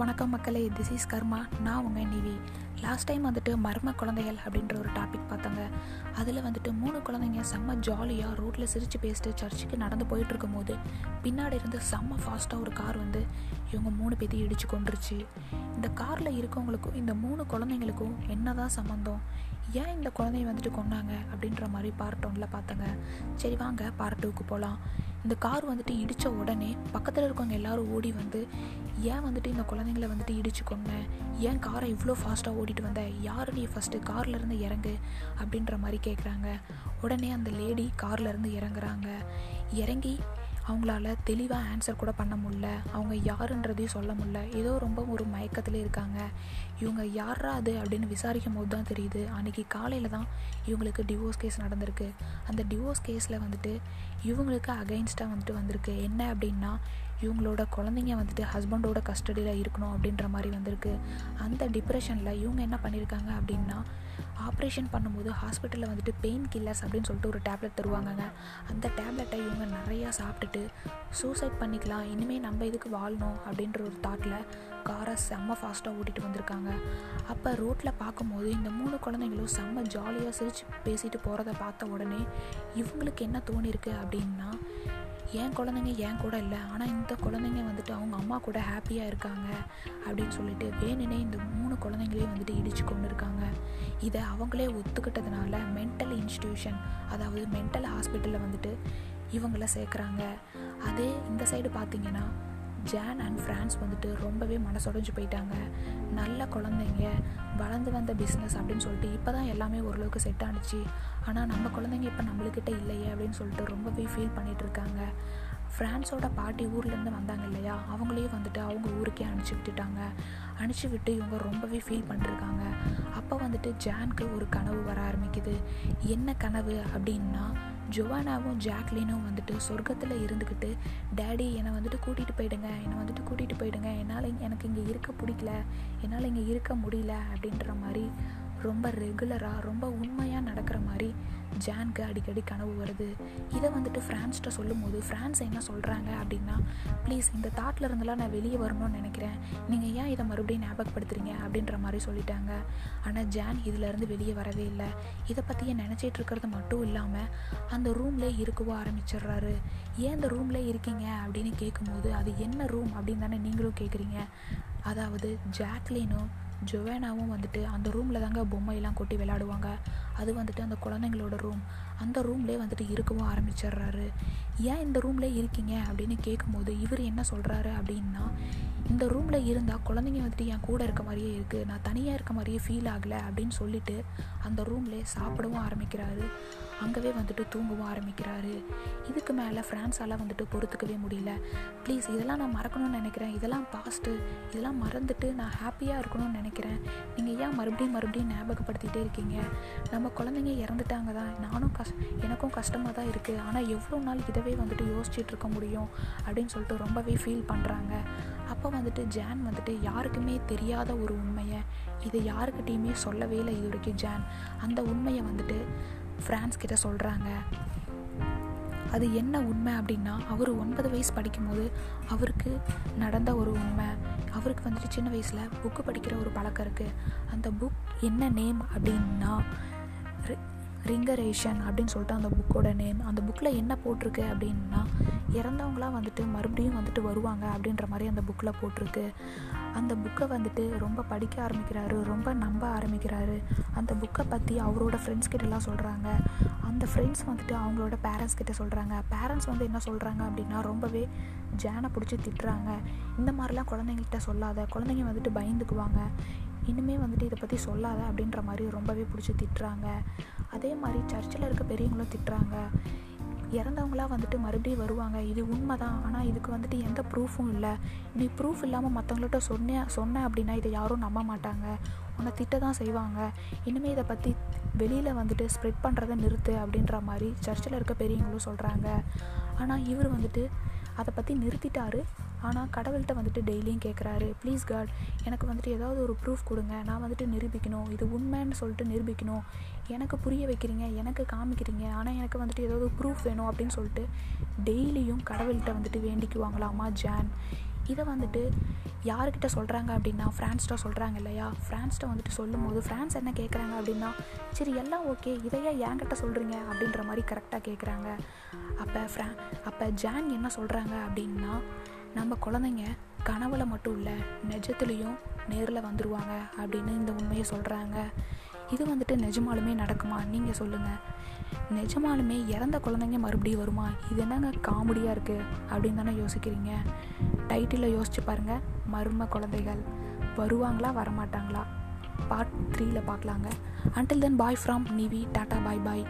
வணக்கம் மக்களே this is கர்மா. நான் உங்கள் நிவி லாஸ்ட் டைம் வந்துட்டு மர்ம குழந்தைகள் அப்படின்ற ஒரு டாபிக் பார்த்தாங்க. அதில் வந்துட்டு மூணு குழந்தைங்க செம்ம ஜாலியாக ரோட்டில் சிரித்து பேசிட்டு சர்ச்சுக்கு நடந்து போயிட்டு இருக்கும்போது பின்னாடி இருந்து செம்ம ஃபாஸ்ட்டாக ஒரு கார் வந்து இவங்க மூணு பேத்தையும் இடிச்சு கொண்டுருச்சு இந்த காரில் இருக்கவங்களுக்கும் இந்த மூணு குழந்தைங்களுக்கும் என்னதான் சம்மந்தம் ஏன் இந்த குழந்தைய வந்துட்டு கொண்டாங்க அப்படின்ற மாதிரி பார்ட் ஒன்றில் பார்த்தாங்க. சரி வாங்க பார்ட் டூக்கு போகலாம் இந்த கார் வந்துட்டு இடித்த உடனே பக்கத்தில் இருக்கவங்க எல்லாரும் ஓடி வந்து ஏன் வந்துட்டு இந்த குழந்தைங்கள வந்துட்டு இடிச்சு கொண்டேன் ஏன் காரை இவ்வளோ ஃபாஸ்ட்டாக ஓடிட்டு வந்த? யார் நீ ஃபஸ்ட்டு கார்லேருந்து இறங்கு? அப்படின்ற மாதிரி கேட்குறாங்க உடனே அந்த லேடி கார்லேருந்து இறங்குறாங்க. இறங்கி அவங்களால தெளிவாக ஆன்சர் கூட பண்ண முடில அவங்க யாருன்றதையும் சொல்ல முடில ஏதோ ரொம்ப ஒரு மயக்கத்தில் இருக்காங்க. இவங்க யாரா அது அப்படின்னு விசாரிக்கும் போது தான் தெரியுது. அன்றைக்கி காலையில் தான் இவங்களுக்கு டிவோர்ஸ் கேஸ் நடந்திருக்கு. அந்த டிவோர்ஸ் கேஸில் வந்துட்டு இவங்களுக்கு அகைன்ஸ்டாக வந்துட்டு வந்திருக்கு. என்ன அப்படின்னா இவங்களோட குழந்தைங்க வந்துட்டு ஹஸ்பண்டோட கஸ்டடியில் இருக்கணும் அப்படின்ற மாதிரி வந்திருக்கு. அந்த டிப்ரெஷனில் இவங்க என்ன பண்ணியிருக்காங்க அப்படின்னா ஆப்ரேஷன் பண்ணும்போது ஹாஸ்பிட்டலில் வந்துட்டு பெயின் கில்லர்ஸ் அப்படின்னு சொல்லிட்டு ஒரு டேப்லெட் தருவாங்கங்க. அந்த டேப்லெட்டை இவங்க நிறையா சாப்பிட்டுட்டு சூசைட் பண்ணிக்கலாம் இனிமேல் நம்ம இதுக்கு வாழணும் அப்படின்ற ஒரு தாட்டில் காரை செம்ம ஃபாஸ்ட்டாக ஓட்டிகிட்டு வந்திருக்காங்க. அப்போ ரோட்டில் பார்க்கும்போது இந்த மூணு குழந்தைங்களும் செம்ம ஜாலியாக சிரித்து பேசிட்டு போகிறத பார்த்த உடனே இவங்களுக்கு என்ன தோணிருக்கு அப்படின்னா என் குழந்தைங்க என் கூட இல்லை. ஆனால் இந்த குழந்தைங்க வந்துட்டு அவங்க அம்மா கூட ஹாப்பியாக இருக்காங்க அப்படின்னு சொல்லிட்டு வேணுனே இந்த மூணு குழந்தைங்களையும் வந்துட்டு இடிச்சு கொண்டு இருக்காங்க. இதை அவங்களே ஒத்துக்கிட்டதுனால மென்டல் இன்ஸ்டியூஷன் அதாவது மென்டல் ஹாஸ்பிட்டலில் வந்துட்டு இவங்கள சேர்க்குறாங்க. அதே இந்த சைடு பார்த்தீங்கன்னா ஜான் அண்ட் ஃப்ரான்ஸ் வந்துட்டு ரொம்பவே மனசொடைஞ்சு போயிட்டாங்க. நல்ல குழந்தைங்க வளர்ந்து வந்த பிஸ்னஸ் அப்படின்னு சொல்லிட்டு இப்போ தான் எல்லாமே ஓரளவுக்கு செட் ஆனிச்சு. ஆனால் நம்ம குழந்தைங்க இப்போ நம்மளுக்கிட்ட இல்லையே அப்படின்னு சொல்லிட்டு ரொம்பவே ஃபீல் பண்ணிகிட்டு இருக்காங்க. ஃப்ரான்ஸோட பாட்டி ஊர்லேருந்து வந்தாங்க இல்லையா? அவங்களையும் வந்துட்டு அவங்க ஊருக்கே அனுப்பிச்சி விட்டுட்டாங்க. அனுப்பிச்சி விட்டு இவங்க ரொம்பவே ஃபீல் பண்ணிருக்காங்க. அப்போ வந்துட்டு ஜான்க்கு ஒரு கனவு வர ஆரம்பிக்குது. என்ன கனவு அப்படின்னா ஜொவானாவும் ஜாக்லினும் வந்துட்டு சொர்க்கத்தில் இருந்துக்கிட்டு டேடி என்னை வந்துட்டு கூட்டிகிட்டு போயிடுங்க என்னை வந்துட்டு கூட்டிகிட்டு போயிடுங்க என்னால் எனக்கு இங்கே இருக்க பிடிக்கல என்னால் இங்கே இருக்க முடியல அப்படின்ற மாதிரி ரொம்ப ரெகுலராக ரொம்ப உண்மையாக நடக்கிற மாதிரி ஜான்க்கு அடிக்கடி கனவு வருது. இதை வந்துட்டு ஃப்ரான்ஸ்கிட்ட சொல்லும்போது ஃப்ரான்ஸ் என்ன சொல்கிறாங்க அப்படின்னா ப்ளீஸ் இந்த தாட்டில் இருந்தெல்லாம் நான் வெளியே வரணும்னு நினைக்கிறேன். நீங்கள் ஏன் இதை மறுபடியும் ஞாபகப்படுத்துறீங்க? அப்படின்ற மாதிரி சொல்லிட்டாங்க. ஆனால் ஜான் இதிலேருந்து வெளியே வரவே இல்லை. இதை பற்றியே நினச்சிட்டு இருக்கிறது மட்டும் இல்லாமல் அந்த ரூம்லேயே இருக்கவோ ஆரம்பிச்சிடுறாரு. ஏன் இந்த ரூம்லேயே இருக்கீங்க? அப்படின்னு கேட்கும்போது அது என்ன ரூம் அப்படின்னு தானே நீங்களும் கேட்குறீங்க அதாவது ஜாக்லினும் ஜொவேனாவும் வந்துட்டு அந்த ரூமில் தாங்க பொம்மையெல்லாம் கொட்டி விளையாடுவாங்க. அது வந்துட்டு அந்த குழந்தைங்களோட ரூம் அந்த ரூம்லேயே வந்துட்டு இருக்கவும் ஆரம்பிச்சிடுறாரு. ஏன் இந்த ரூம்லேயே இருக்கீங்க? அப்படின்னு கேட்கும்போது இவர் என்ன சொல்கிறாரு அப்படின்னா இந்த ரூமில் இருந்தால் குழந்தைங்க வந்துட்டு என் கூட இருக்க மாதிரியே இருக்குது நான் தனியாக இருக்க மாதிரியே ஃபீல் ஆகலை அப்படின்னு சொல்லிட்டு அந்த ரூம்லேயே சாப்பிடவும் ஆரம்பிக்கிறாரு. அங்கவே வந்துட்டு தூங்கவும் ஆரம்பிக்கிறாரு. இதுக்கு மேலே ஃப்ரான்ஸால் வந்துட்டு பொறுத்துக்கவே முடியல. ப்ளீஸ் இதெல்லாம் நான் மறக்கணும்னு நினைக்கிறேன். இதெல்லாம் பாஸ்ட்டு இதெல்லாம் மறந்துட்டு நான் ஹாப்பியாக இருக்கணும்னு நினைக்கிறேன். நீங்கள் ஏன் மறுபடியும் மறுபடியும் ஞாபகப்படுத்திகிட்டே இருக்கீங்க? நம்ம குழந்தைங்க இறந்துட்டாங்க தான். நானும் கஷ் எனக்கும் கஷ்டமாக தான் இருக்குது ஆனால் எவ்வளோ நாள் இதவே வந்துட்டு யோசிச்சுட்டு இருக்க முடியும் அப்படின்னு சொல்லிட்டு ரொம்பவே ஃபீல் பண்ணுறாங்க அப்போ வந்துட்டு ஜான் வந்துட்டு யாருக்குமே தெரியாத ஒரு உண்மையை இதை யாருக்கிட்டேயுமே சொல்லவே இல்லை இது வரைக்கும் ஜான். அந்த உண்மையை வந்துட்டு ஃப்ரான்ஸ் கிட்ட சொல்கிறாங்க அது என்ன உண்மை அப்படின்னா அவர் ஒன்பது வயசு படிக்கும்போது அவருக்கு நடந்த ஒரு உண்மை. அவருக்கு வந்துட்டு சின்ன வயசில் புக்கு படிக்கிற ஒரு பழக்கம் இருக்குது அந்த புக் என்ன நேம் அப்படின்னா ரிங்கரேஷன் அப்படின்னு சொல்லிட்டு அந்த புக்கோட நேம் அந்த புக்கில் என்ன போட்டிருக்கு அப்படின்னா இறந்தவங்களாம் வந்துட்டு மறுபடியும் வந்துட்டு வருவாங்க அப்படின்ற மாதிரி அந்த புக்கில் போட்டிருக்கு. அந்த புக்கை வந்துட்டு ரொம்ப படிக்க ஆரம்பிக்கிறாரு ரொம்ப நம்ப ஆரம்பிக்கிறாரு. அந்த புக்கை பற்றி அவரோட ஃப்ரெண்ட்ஸ் கிட்டலாம் சொல்கிறாங்க அந்த ஃப்ரெண்ட்ஸ் வந்துட்டு அவங்களோட பேரண்ட்ஸ் கிட்ட சொல்கிறாங்க பேரண்ட்ஸ் வந்து என்ன சொல்கிறாங்க அப்படின்னா ரொம்பவே ஜானை பிடிச்சி திட்டுறாங்க. இந்த மாதிரிலாம் குழந்தைங்கள்கிட்ட சொல்லாத குழந்தைங்க வந்துட்டு பயந்துக்குவாங்க. இனிமே வந்துட்டு இதை பற்றி சொல்லாத அப்படின்ற மாதிரி ரொம்பவே பிடிச்சி திட்டுறாங்க. அதே மாதிரி சர்ச்சில் இருக்க பெரியவங்களும் திட்டுறாங்க. இறந்தவங்களாம் வந்துட்டு மறுபடியும் வருவாங்க. இது உண்மை தான் ஆனால் இதுக்கு வந்துட்டு எந்த ப்ரூஃபும் இல்லை. நீ ப்ரூஃப் இல்லாமல் மற்றவங்கள்ட்ட சொன்ன சொன்ன அப்படின்னா இதை யாரும் நம்ப மாட்டாங்க. உன்னை திட்ட தான் செய்வாங்க. இனிமேல் இதை பற்றி வெளியில் வந்துட்டு ஸ்ப்ரெட் பண்ணுறதை நிறுத்து அப்படின்ற மாதிரி சர்ச்சில் இருக்க பெரியவங்களும் சொல்கிறாங்க ஆனால் இவர் வந்துட்டு அதை பற்றி நிறுத்திட்டாரு. ஆனால் கடவுள்கிட்ட வந்துட்டு டெய்லியும் கேட்குறாரு ப்ளீஸ் காட் எனக்கு வந்துட்டு ஏதாவது ஒரு ப்ரூஃப் கொடுங்க. நான் வந்துட்டு நிரூபிக்கணும். இது உண்மைன்னு சொல்லிட்டு நிரூபிக்கணும். எனக்கு புரிய வைக்கிறீங்க எனக்கு காமிக்கிறீங்க. ஆனால் எனக்கு வந்துட்டு ஏதாவது ப்ரூஃப் வேணும் அப்படின்னு சொல்லிட்டு டெய்லியும் கடவுள்கிட்ட வந்துட்டு வேண்டிக்குவாங்களாமா ஜான். இதை வந்துட்டு யாருக்கிட்ட சொல்கிறாங்க அப்படின்னா ஃப்ரான்ஸ்கிட்ட சொல்கிறாங்க இல்லையா? ஃப்ரான்ஸ்கிட்ட வந்துட்டு சொல்லும் போது ஃப்ரான்ஸ் என்ன கேட்குறாங்க அப்படின்னா சரி எல்லாம் ஓகே இதையே என்கிட்ட சொல்கிறீங்க அப்படின்ற மாதிரி கரெக்டாக கேட்குறாங்க அப்போ ஃப்ரா அப்போ ஜான் என்ன சொல்கிறாங்க அப்படின்னா நம்ம குழந்தைங்க கனவுல மட்டும் இல்லை நிஜத்துலேயும் நேரில் வந்துடுவாங்க அப்படின்னு இந்த உண்மையை சொல்கிறாங்க இது வந்துட்டு நிஜமாலுமே நடக்குமா? நீங்கள் சொல்லுங்கள் நிஜமாலுமே இறந்த குழந்தைங்க மறுபடியும் வருமா? இது என்னங்க காமெடியாக இருக்குது அப்படின்னு தானே யோசிக்கிறீங்க. டைட்டிலில் யோசிச்சு பாருங்கள் மர்ம குழந்தைகள். வருவாங்களா வரமாட்டாங்களா? பார்ட் த்ரீயில் பார்க்கலாங்க. Until then bye from Nivi tata bye bye